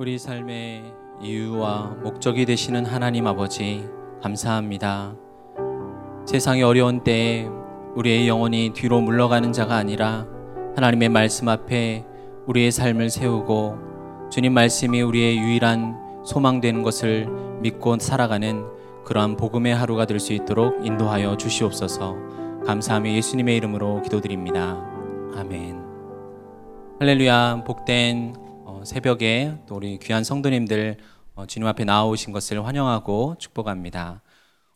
우리 삶의 이유와 목적이 되시는 하나님 아버지, 감사합니다. 세상의 어려운 때에 우리의 영혼이 뒤로 물러가는 자가 아니라 하나님의 말씀 앞에 우리의 삶을 세우고 주님 말씀이 우리의 유일한 소망되는 것을 믿고 살아가는 그러한 복음의 하루가 될 수 있도록 인도하여 주시옵소서. 감사하며 예수님의 이름으로 기도드립니다. 아멘. 할렐루야. 복된 어, 새벽에 또 우리 귀한 성도님들 어, 주님 앞에 나오신 것을 환영하고 축복합니다.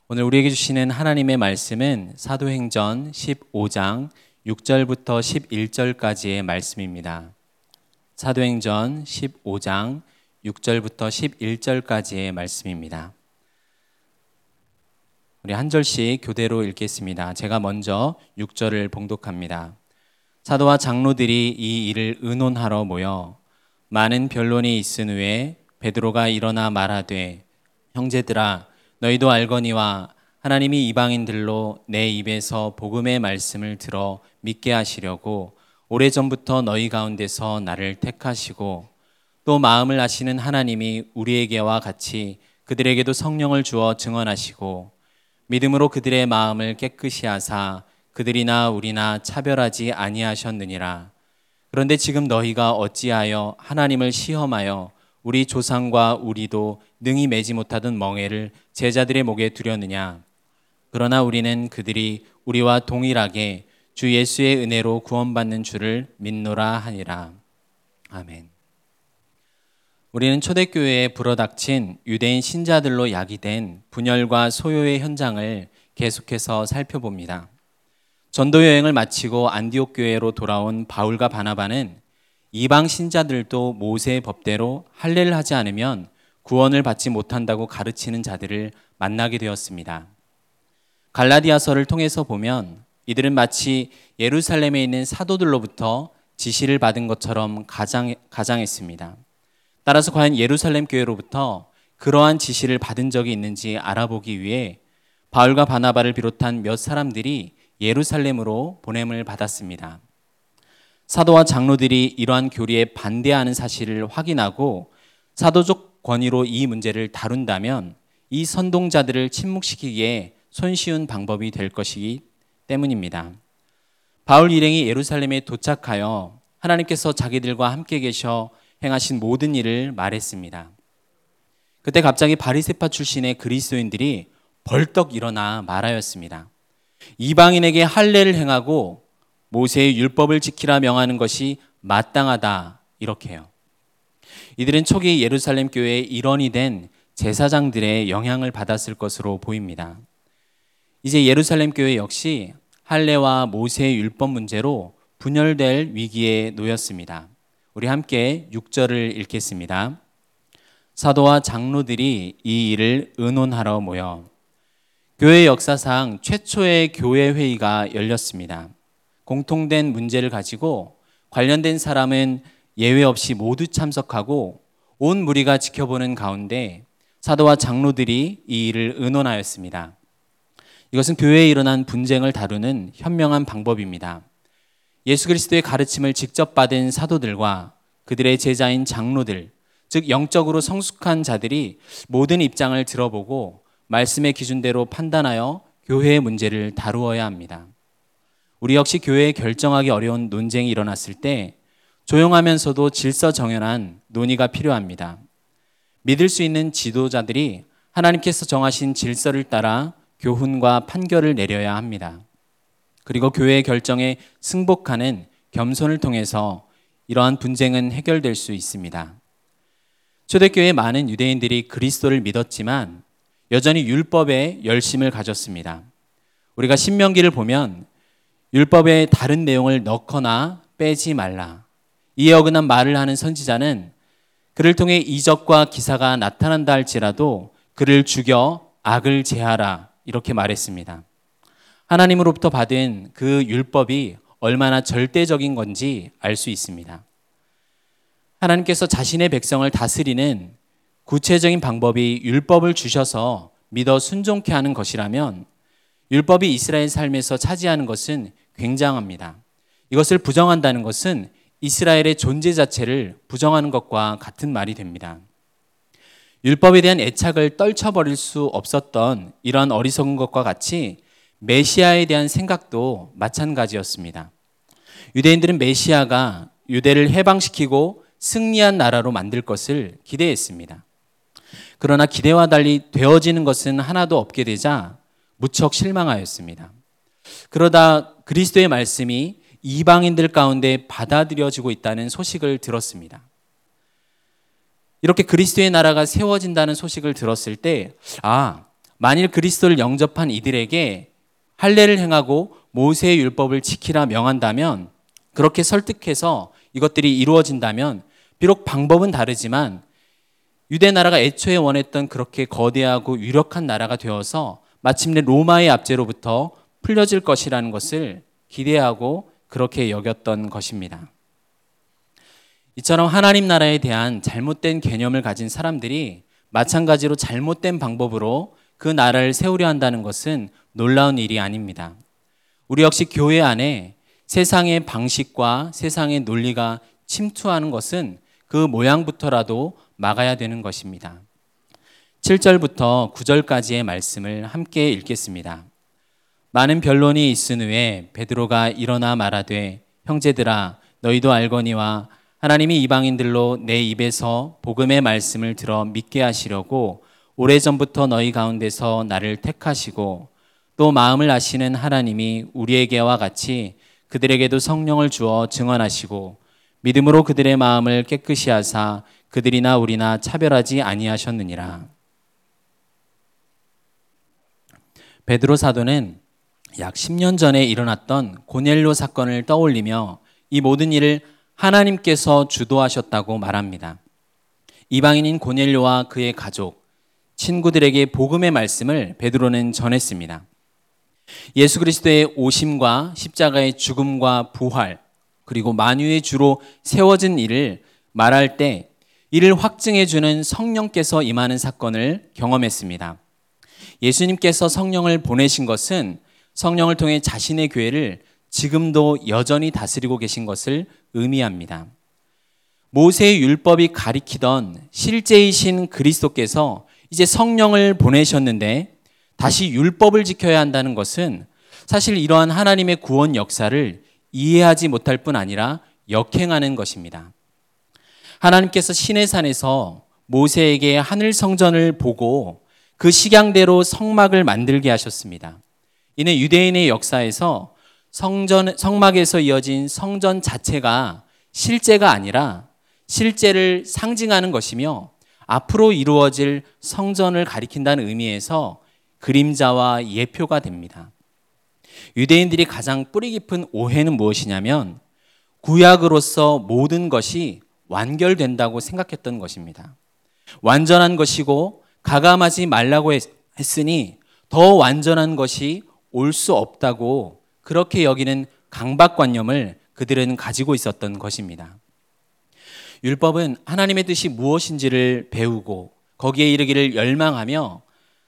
오늘 우리에게 주시는 하나님의 말씀은 사도행전 15장 6절부터 11절까지의 말씀입니다. 사도행전 15장 6절부터 11절까지의 말씀입니다. 우리 한 절씩 교대로 읽겠습니다. 제가 먼저 6절을 봉독합니다. 사도와 장로들이 이 일을 의논하러 모여 많은 변론이 있은 후에 베드로가 일어나 말하되 형제들아 너희도 알거니와 하나님이 이방인들로 내 입에서 복음의 말씀을 들어 믿게 하시려고 오래전부터 너희 가운데서 나를 택하시고 또 마음을 아시는 하나님이 우리에게와 같이 그들에게도 성령을 주어 증언하시고 믿음으로 그들의 마음을 깨끗이 하사 그들이나 우리나 차별하지 아니하셨느니라. 그런데 지금 너희가 어찌하여 하나님을 시험하여 우리 조상과 우리도 능히 매지 못하던 멍에를 제자들의 목에 두려느냐? 그러나 우리는 그들이 우리와 동일하게 주 예수의 은혜로 구원받는 줄을 믿노라 하니라. 아멘. 우리는 초대교회에 불어닥친 유대인 신자들로 야기된 분열과 소요의 현장을 계속해서 살펴봅니다. 전도 여행을 마치고 안디옥 교회로 돌아온 바울과 바나바는 이방 신자들도 모세의 법대로 할례를 하지 않으면 구원을 받지 못한다고 가르치는 자들을 만나게 되었습니다. 갈라디아서를 통해서 보면 이들은 마치 예루살렘에 있는 사도들로부터 지시를 받은 것처럼 가장, 가장했습니다. 따라서 과연 예루살렘 교회로부터 그러한 지시를 받은 적이 있는지 알아보기 위해 바울과 바나바를 비롯한 몇 사람들이 예루살렘으로 보냄을 받았습니다. 사도와 장로들이 이러한 교리에 반대하는 사실을 확인하고 사도적 권위로 이 문제를 다룬다면 이 선동자들을 침묵시키기에 손쉬운 방법이 될 것이기 때문입니다. 바울 일행이 예루살렘에 도착하여 하나님께서 자기들과 함께 계셔 행하신 모든 일을 말했습니다. 그때 갑자기 바리세파 출신의 그리스도인들이 벌떡 일어나 말하였습니다. 이방인에게 할례를 행하고 모세의 율법을 지키라 명하는 것이 마땅하다 이렇게요. 이들은 초기 예루살렘 교회의 일원이 된 제사장들의 영향을 받았을 것으로 보입니다. 이제 예루살렘 교회 역시 할례와 모세의 율법 문제로 분열될 위기에 놓였습니다. 우리 함께 6절을 읽겠습니다. 사도와 장로들이 이 일을 의논하러 모여 교회 역사상 최초의 교회 회의가 열렸습니다. 공통된 문제를 가지고 관련된 사람은 예외 없이 모두 참석하고 온 무리가 지켜보는 가운데 사도와 장로들이 이 일을 의논하였습니다. 이것은 교회에 일어난 분쟁을 다루는 현명한 방법입니다. 예수 그리스도의 가르침을 직접 받은 사도들과 그들의 제자인 장로들, 즉 영적으로 성숙한 자들이 모든 입장을 들어보고 말씀의 기준대로 판단하여 교회의 문제를 다루어야 합니다. 우리 역시 교회에 결정하기 어려운 논쟁이 일어났을 때 조용하면서도 질서 정연한 논의가 필요합니다. 믿을 수 있는 지도자들이 하나님께서 정하신 질서를 따라 교훈과 판결을 내려야 합니다. 그리고 교회의 결정에 승복하는 겸손을 통해서 이러한 분쟁은 해결될 수 있습니다. 초대교회 많은 유대인들이 그리스도를 믿었지만 여전히 율법에 열심을 가졌습니다. 우리가 신명기를 보면 율법에 다른 내용을 넣거나 빼지 말라. 이에 어긋난 말을 하는 선지자는 그를 통해 이적과 기사가 나타난다 할지라도 그를 죽여 악을 제하라. 이렇게 말했습니다. 하나님으로부터 받은 그 율법이 얼마나 절대적인 건지 알 수 있습니다. 하나님께서 자신의 백성을 다스리는 구체적인 방법이 율법을 주셔서 믿어 순종케 하는 것이라면 율법이 이스라엘 삶에서 차지하는 것은 굉장합니다. 이것을 부정한다는 것은 이스라엘의 존재 자체를 부정하는 것과 같은 말이 됩니다. 율법에 대한 애착을 떨쳐버릴 수 없었던 이러한 어리석은 것과 같이 메시아에 대한 생각도 마찬가지였습니다. 유대인들은 메시아가 유대를 해방시키고 승리한 나라로 만들 것을 기대했습니다. 그러나 기대와 달리 되어지는 것은 하나도 없게 되자 무척 실망하였습니다. 그러다 그리스도의 말씀이 이방인들 가운데 받아들여지고 있다는 소식을 들었습니다. 이렇게 그리스도의 나라가 세워진다는 소식을 들었을 때, 아, 만일 그리스도를 영접한 이들에게 할례를 행하고 모세의 율법을 지키라 명한다면, 그렇게 설득해서 이것들이 이루어진다면, 비록 방법은 다르지만, 유대 나라가 애초에 원했던 그렇게 거대하고 유력한 나라가 되어서 마침내 로마의 압제로부터 풀려질 것이라는 것을 기대하고 그렇게 여겼던 것입니다. 이처럼 하나님 나라에 대한 잘못된 개념을 가진 사람들이 마찬가지로 잘못된 방법으로 그 나라를 세우려 한다는 것은 놀라운 일이 아닙니다. 우리 역시 교회 안에 세상의 방식과 세상의 논리가 침투하는 것은 그 모양부터라도 막아야 되는 것입니다. 7절부터 9절까지의 말씀을 함께 읽겠습니다. 많은 변론이 있은 후에 베드로가 일어나 말하되 형제들아 너희도 알거니와 하나님이 이방인들로 내 입에서 복음의 말씀을 들어 믿게 하시려고 오래전부터 너희 가운데서 나를 택하시고 또 마음을 아시는 하나님이 우리에게와 같이 그들에게도 성령을 주어 증언하시고 믿음으로 그들의 마음을 깨끗이 하사 그들이나 우리나 차별하지 아니하셨느니라. 베드로 사도는 약 10년 전에 일어났던 고넬로 사건을 떠올리며 이 모든 일을 하나님께서 주도하셨다고 말합니다. 이방인인 고넬료와 그의 가족, 친구들에게 복음의 말씀을 베드로는 전했습니다. 예수 그리스도의 오심과 십자가의 죽음과 부활, 그리고 만유의 주로 세워진 일을 말할 때 이를 확증해 주는 성령께서 임하는 사건을 경험했습니다. 예수님께서 성령을 보내신 것은 성령을 통해 자신의 교회를 지금도 여전히 다스리고 계신 것을 의미합니다. 모세의 율법이 가리키던 실제이신 그리스도께서 이제 성령을 보내셨는데 다시 율법을 지켜야 한다는 것은 사실 이러한 하나님의 구원 역사를 이해하지 못할 뿐 아니라 역행하는 것입니다. 하나님께서 신의 산에서 모세에게 하늘 성전을 보고 그 식양대로 성막을 만들게 하셨습니다. 이는 유대인의 역사에서 성전, 성막에서 이어진 성전 자체가 실제가 아니라 실제를 상징하는 것이며 앞으로 이루어질 성전을 가리킨다는 의미에서 그림자와 예표가 됩니다. 유대인들이 가장 뿌리 깊은 오해는 무엇이냐면 구약으로서 모든 것이 완결된다고 생각했던 것입니다. 완전한 것이고 가감하지 말라고 했으니 더 완전한 것이 올 수 없다고 그렇게 여기는 강박관념을 그들은 가지고 있었던 것입니다. 율법은 하나님의 뜻이 무엇인지를 배우고 거기에 이르기를 열망하며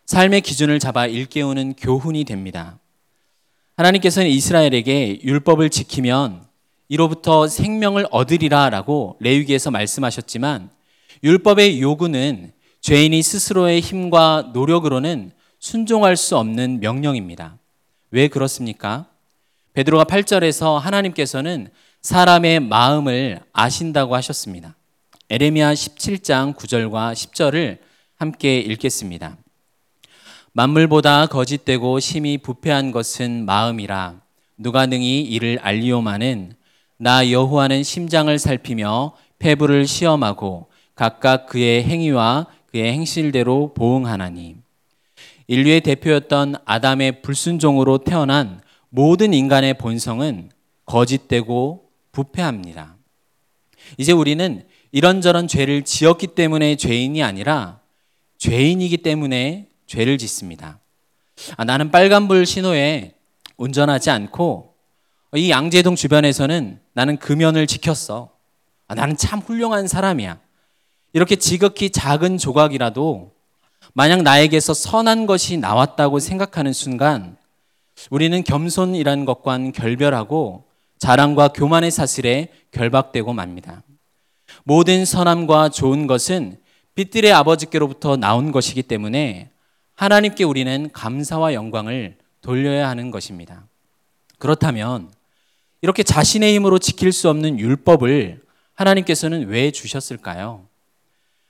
삶의 기준을 잡아 일깨우는 교훈이 됩니다. 하나님께서는 이스라엘에게 율법을 지키면 이로부터 생명을 얻으리라 라고 레위기에서 말씀하셨지만 율법의 요구는 죄인이 스스로의 힘과 노력으로는 순종할 수 없는 명령입니다. 왜 그렇습니까? 베드로가 8절에서 하나님께서는 사람의 마음을 아신다고 하셨습니다. 에레미야 17장 9절과 10절을 함께 읽겠습니다. 만물보다 거짓되고 심히 부패한 것은 마음이라 누가 능히 이를 알리오마는 나 여호와는 심장을 살피며 폐부를 시험하고 각각 그의 행위와 그의 행실대로 보응하나니 인류의 대표였던 아담의 불순종으로 태어난 모든 인간의 본성은 거짓되고 부패합니다. 이제 우리는 이런저런 죄를 지었기 때문에 죄인이 아니라 죄인이기 때문에 죄를 짓습니다. 아, 나는 빨간불 신호에 운전하지 않고 이 양재동 주변에서는 나는 금연을 지켰어. 아, 나는 참 훌륭한 사람이야. 이렇게 지극히 작은 조각이라도 만약 나에게서 선한 것이 나왔다고 생각하는 순간 우리는 겸손이라는 것과는 결별하고 자랑과 교만의 사슬에 결박되고 맙니다. 모든 선함과 좋은 것은 빛들의 아버지께로부터 나온 것이기 때문에 하나님께 우리는 감사와 영광을 돌려야 하는 것입니다. 그렇다면 이렇게 자신의 힘으로 지킬 수 없는 율법을 하나님께서는 왜 주셨을까요?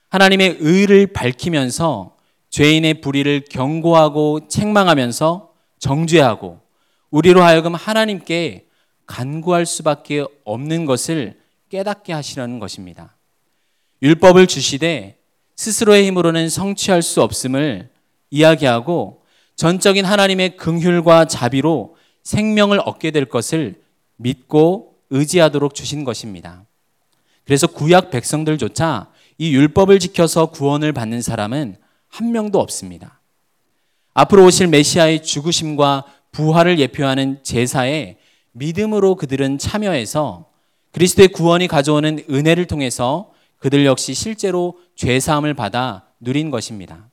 하나님의 의를 밝히면서 죄인의 불의를 경고하고 책망하면서 정죄하고 우리로 하여금 하나님께 간구할 수밖에 없는 것을 깨닫게 하시려는 것입니다. 율법을 주시되 스스로의 힘으로는 성취할 수 없음을 이야기하고 전적인 하나님의 긍휼과 자비로 생명을 얻게 될 것을 믿고 의지하도록 주신 것입니다. 그래서 구약 백성들조차 이 율법을 지켜서 구원을 받는 사람은 한 명도 없습니다. 앞으로 오실 메시아의 죽으심과 부활을 예표하는 제사에 믿음으로 그들은 참여해서 그리스도의 구원이 가져오는 은혜를 통해서 그들 역시 실제로 죄 사함을 받아 누린 것입니다.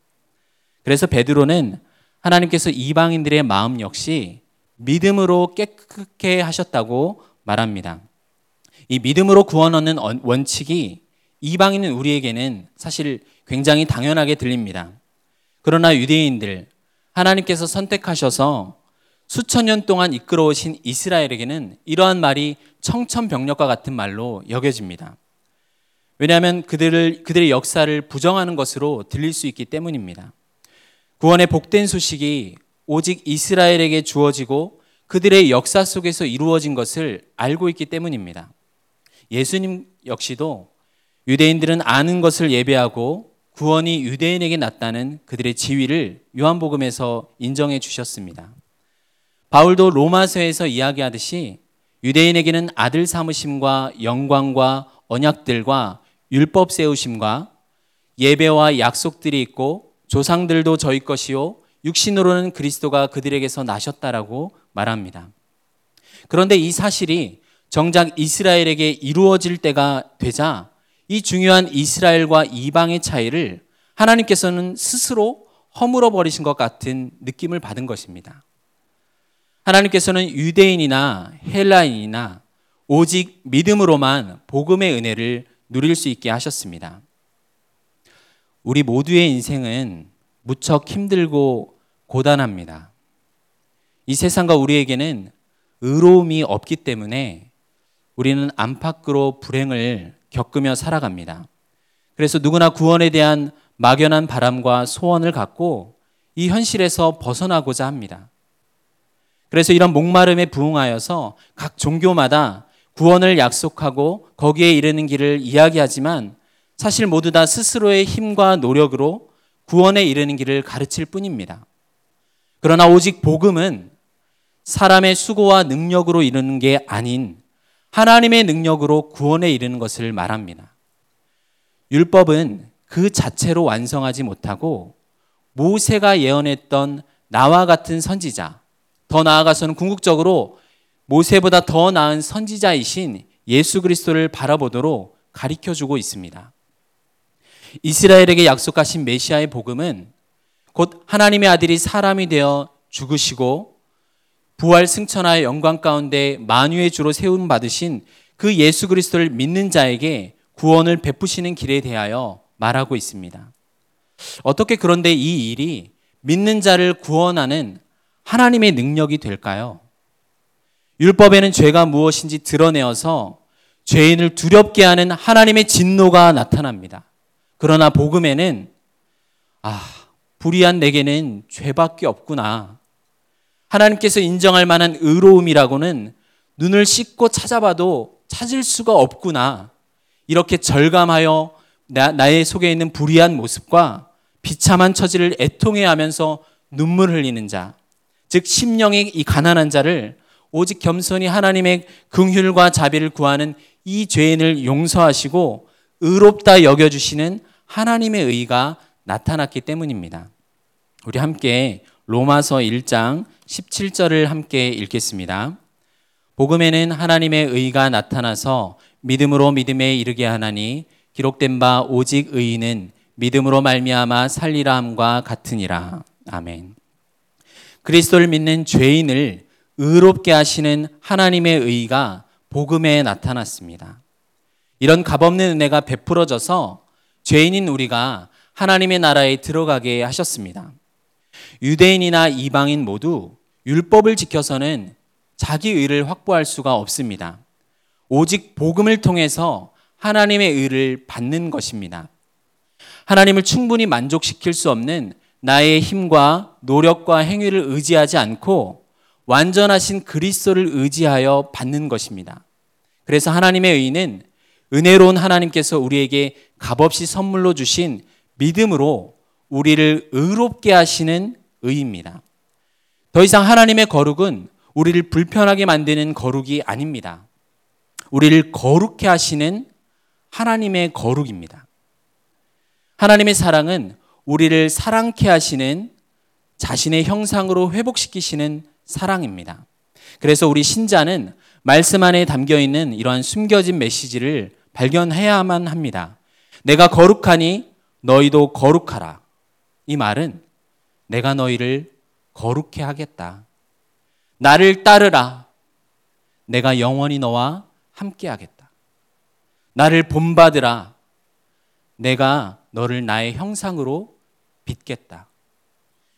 그래서 베드로는 하나님께서 이방인들의 마음 역시 믿음으로 깨끗게 하셨다고 말합니다. 이 믿음으로 구원 얻는 원칙이 이방인은 우리에게는 사실 굉장히 당연하게 들립니다. 그러나 유대인들, 하나님께서 선택하셔서 수천 년 동안 이끌어오신 이스라엘에게는 이러한 말이 청천벽력과 같은 말로 여겨집니다. 왜냐하면 그들을, 그들의 역사를 부정하는 것으로 들릴 수 있기 때문입니다. 구원의 복된 소식이 오직 이스라엘에게 주어지고 그들의 역사 속에서 이루어진 것을 알고 있기 때문입니다. 예수님 역시도 유대인들은 아는 것을 예배하고 구원이 유대인에게 났다는 그들의 지위를 요한복음에서 인정해 주셨습니다. 바울도 로마서에서 이야기하듯이 유대인에게는 아들 삼으심과 영광과 언약들과 율법 세우심과 예배와 약속들이 있고 조상들도 저희 것이요 육신으로는 그리스도가 그들에게서 나셨다라고 말합니다. 그런데 이 사실이 정작 이스라엘에게 이루어질 때가 되자 이 중요한 이스라엘과 이방의 차이를 하나님께서는 스스로 허물어 버리신 것 같은 느낌을 받은 것입니다. 하나님께서는 유대인이나 헬라인이나 오직 믿음으로만 복음의 은혜를 누릴 수 있게 하셨습니다. 우리 모두의 인생은 무척 힘들고 고단합니다. 이 세상과 우리에게는 의로움이 없기 때문에 우리는 안팎으로 불행을 겪으며 살아갑니다. 그래서 누구나 구원에 대한 막연한 바람과 소원을 갖고 이 현실에서 벗어나고자 합니다. 그래서 이런 목마름에 부응하여서 각 종교마다 구원을 약속하고 거기에 이르는 길을 이야기하지만 사실 모두 다 스스로의 힘과 노력으로 구원에 이르는 길을 가르칠 뿐입니다. 그러나 오직 복음은 사람의 수고와 능력으로 이르는 게 아닌 하나님의 능력으로 구원에 이르는 것을 말합니다. 율법은 그 자체로 완성하지 못하고 모세가 예언했던 나와 같은 선지자, 더 나아가서는 궁극적으로 모세보다 더 나은 선지자이신 예수 그리스도를 바라보도록 가리켜 주고 있습니다. 이스라엘에게 약속하신 메시아의 복음은 곧 하나님의 아들이 사람이 되어 죽으시고 부활 승천하여 영광 가운데 만유의 주로 세움 받으신 그 예수 그리스도를 믿는 자에게 구원을 베푸시는 길에 대하여 말하고 있습니다. 어떻게 그런데 이 일이 믿는 자를 구원하는 하나님의 능력이 될까요? 율법에는 죄가 무엇인지 드러내어서 죄인을 두렵게 하는 하나님의 진노가 나타납니다. 그러나 복음에는 아, 불의한 내게는 죄밖에 없구나. 하나님께서 인정할 만한 의로움이라고는 눈을 씻고 찾아봐도 찾을 수가 없구나. 이렇게 절감하여 나, 나의 속에 있는 불의한 모습과 비참한 처지를 애통해 하면서 눈물 흘리는 자, 즉 심령의 이 가난한 자를 오직 겸손히 하나님의 긍휼과 자비를 구하는 이 죄인을 용서하시고 의롭다 여겨 주시는 하나님의 의가 나타났기 때문입니다. 우리 함께 로마서 1장 17절을 함께 읽겠습니다. 복음에는 하나님의 의가 나타나서 믿음으로 믿음에 이르게 하나니 기록된 바 오직 의인은 믿음으로 말미암아 살리라 함과 같으니라. 아멘. 그리스도를 믿는 죄인을 의롭게 하시는 하나님의 의가 복음에 나타났습니다. 이런 값없는 은혜가 베풀어져서 죄인인 우리가 하나님의 나라에 들어가게 하셨습니다. 유대인이나 이방인 모두 율법을 지켜서는 자기 의를 확보할 수가 없습니다. 오직 복음을 통해서 하나님의 의를 받는 것입니다. 하나님을 충분히 만족시킬 수 없는 나의 힘과 노력과 행위를 의지하지 않고 완전하신 그리스도를 의지하여 받는 것입니다. 그래서 하나님의 의는 은혜로운 하나님께서 우리에게 값없이 선물로 주신 믿음으로 우리를 의롭게 하시는 의입니다. 더 이상 하나님의 거룩은 우리를 불편하게 만드는 거룩이 아닙니다. 우리를 거룩해 하시는 하나님의 거룩입니다. 하나님의 사랑은 우리를 사랑케 하시는 자신의 형상으로 회복시키시는 사랑입니다. 그래서 우리 신자는 말씀 안에 담겨 있는 이러한 숨겨진 메시지를 발견해야만 합니다. 내가 거룩하니 너희도 거룩하라. 이 말은 내가 너희를 거룩해 하겠다. 나를 따르라. 내가 영원히 너와 함께 하겠다. 나를 본받으라. 내가 너를 나의 형상으로 빚겠다.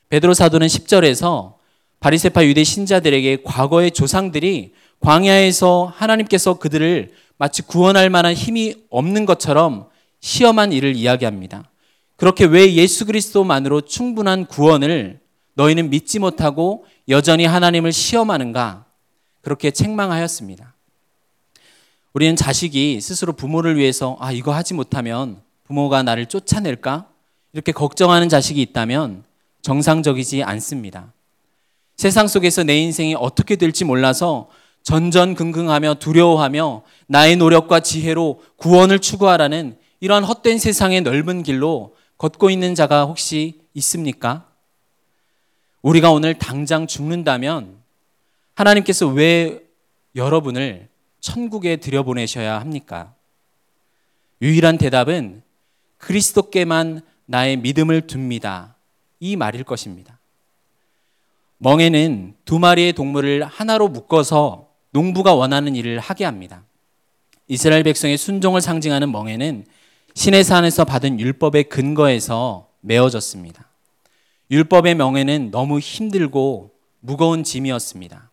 베드로 사도는 10절에서 바리세파 유대 신자들에게 과거의 조상들이 광야에서 하나님께서 그들을 마치 구원할 만한 힘이 없는 것처럼 시험한 일을 이야기합니다. 그렇게 왜 예수 그리스도만으로 충분한 구원을 너희는 믿지 못하고 여전히 하나님을 시험하는가? 그렇게 책망하였습니다. 우리는 자식이 스스로 부모를 위해서 아, 이거 하지 못하면 부모가 나를 쫓아낼까? 이렇게 걱정하는 자식이 있다면 정상적이지 않습니다. 세상 속에서 내 인생이 어떻게 될지 몰라서 전전긍긍하며 두려워하며 나의 노력과 지혜로 구원을 추구하라는 이러한 헛된 세상의 넓은 길로 걷고 있는 자가 혹시 있습니까? 우리가 오늘 당장 죽는다면 하나님께서 왜 여러분을 천국에 들여보내셔야 합니까? 유일한 대답은 그리스도께만 나의 믿음을 둡니다. 이 말일 것입니다. 멍에는 두 마리의 동물을 하나로 묶어서 농부가 원하는 일을 하게 합니다. 이스라엘 백성의 순종을 상징하는 멍에는 신의 산에서 받은 율법의 근거에서 메어졌습니다. 율법의 명예는 너무 힘들고 무거운 짐이었습니다.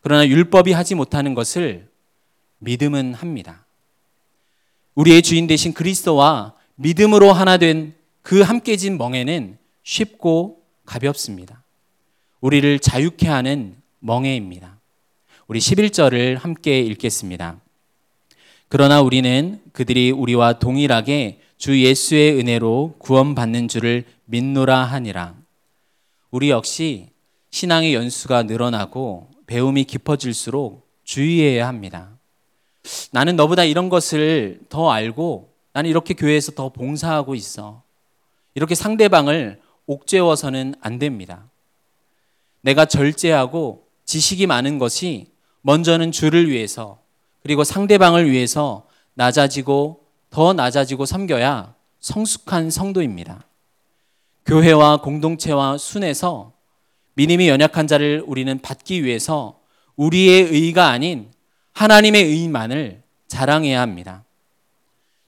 그러나 율법이 하지 못하는 것을 믿음은 합니다. 우리의 주인 되신 그리스도와 믿음으로 하나 된 그 함께 진 멍에는 쉽고 가볍습니다. 우리를 자유케 하는 멍에입니다. 우리 11절을 함께 읽겠습니다. 그러나 우리는 그들이 우리와 동일하게 주 예수의 은혜로 구원받는 줄을 믿노라 하니라. 우리 역시 신앙의 연수가 늘어나고 배움이 깊어질수록 주의해야 합니다. 나는 너보다 이런 것을 더 알고 나는 이렇게 교회에서 더 봉사하고 있어. 이렇게 상대방을 옥죄어서는 안 됩니다. 내가 절제하고 지식이 많은 것이 먼저는 주를 위해서 그리고 상대방을 위해서 낮아지고 더 낮아지고 섬겨야 성숙한 성도입니다. 교회와 공동체와 순에서 믿음이 연약한 자를 우리는 받기 위해서 우리의 의가 아닌 하나님의 의만을 자랑해야 합니다.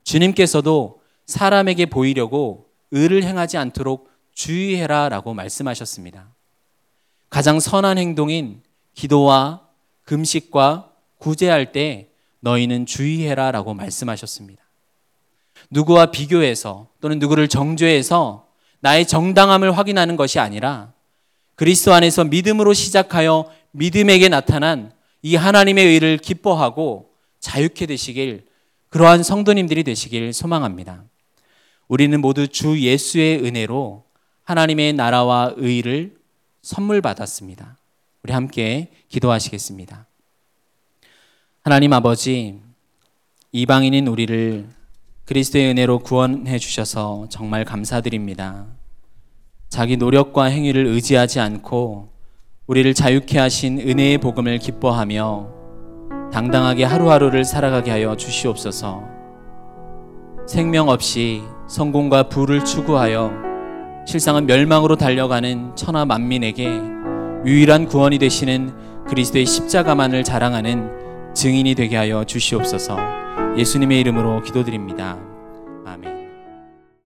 주님께서도 사람에게 보이려고 의를 행하지 않도록 주의해라 라고 말씀하셨습니다. 가장 선한 행동인 기도와 금식과 구제할 때 너희는 주의해라 라고 말씀하셨습니다. 누구와 비교해서 또는 누구를 정죄해서 나의 정당함을 확인하는 것이 아니라 그리스도 안에서 믿음으로 시작하여 믿음에게 나타난 이 하나님의 의를 기뻐하고 자유케 되시길 그러한 성도님들이 되시길 소망합니다. 우리는 모두 주 예수의 은혜로 하나님의 나라와 의를 선물 받았습니다. 우리 함께 기도하시겠습니다. 하나님 아버지, 이방인인 우리를 그리스도의 은혜로 구원해 주셔서 정말 감사드립니다. 자기 노력과 행위를 의지하지 않고 우리를 자유케 하신 은혜의 복음을 기뻐하며 당당하게 하루하루를 살아가게 하여 주시옵소서. 생명 없이 성공과 부를 추구하여 실상은 멸망으로 달려가는 천하 만민에게 유일한 구원이 되시는 그리스도의 십자가만을 자랑하는 증인이 되게 하여 주시옵소서. 예수님의 이름으로 기도드립니다. 아멘.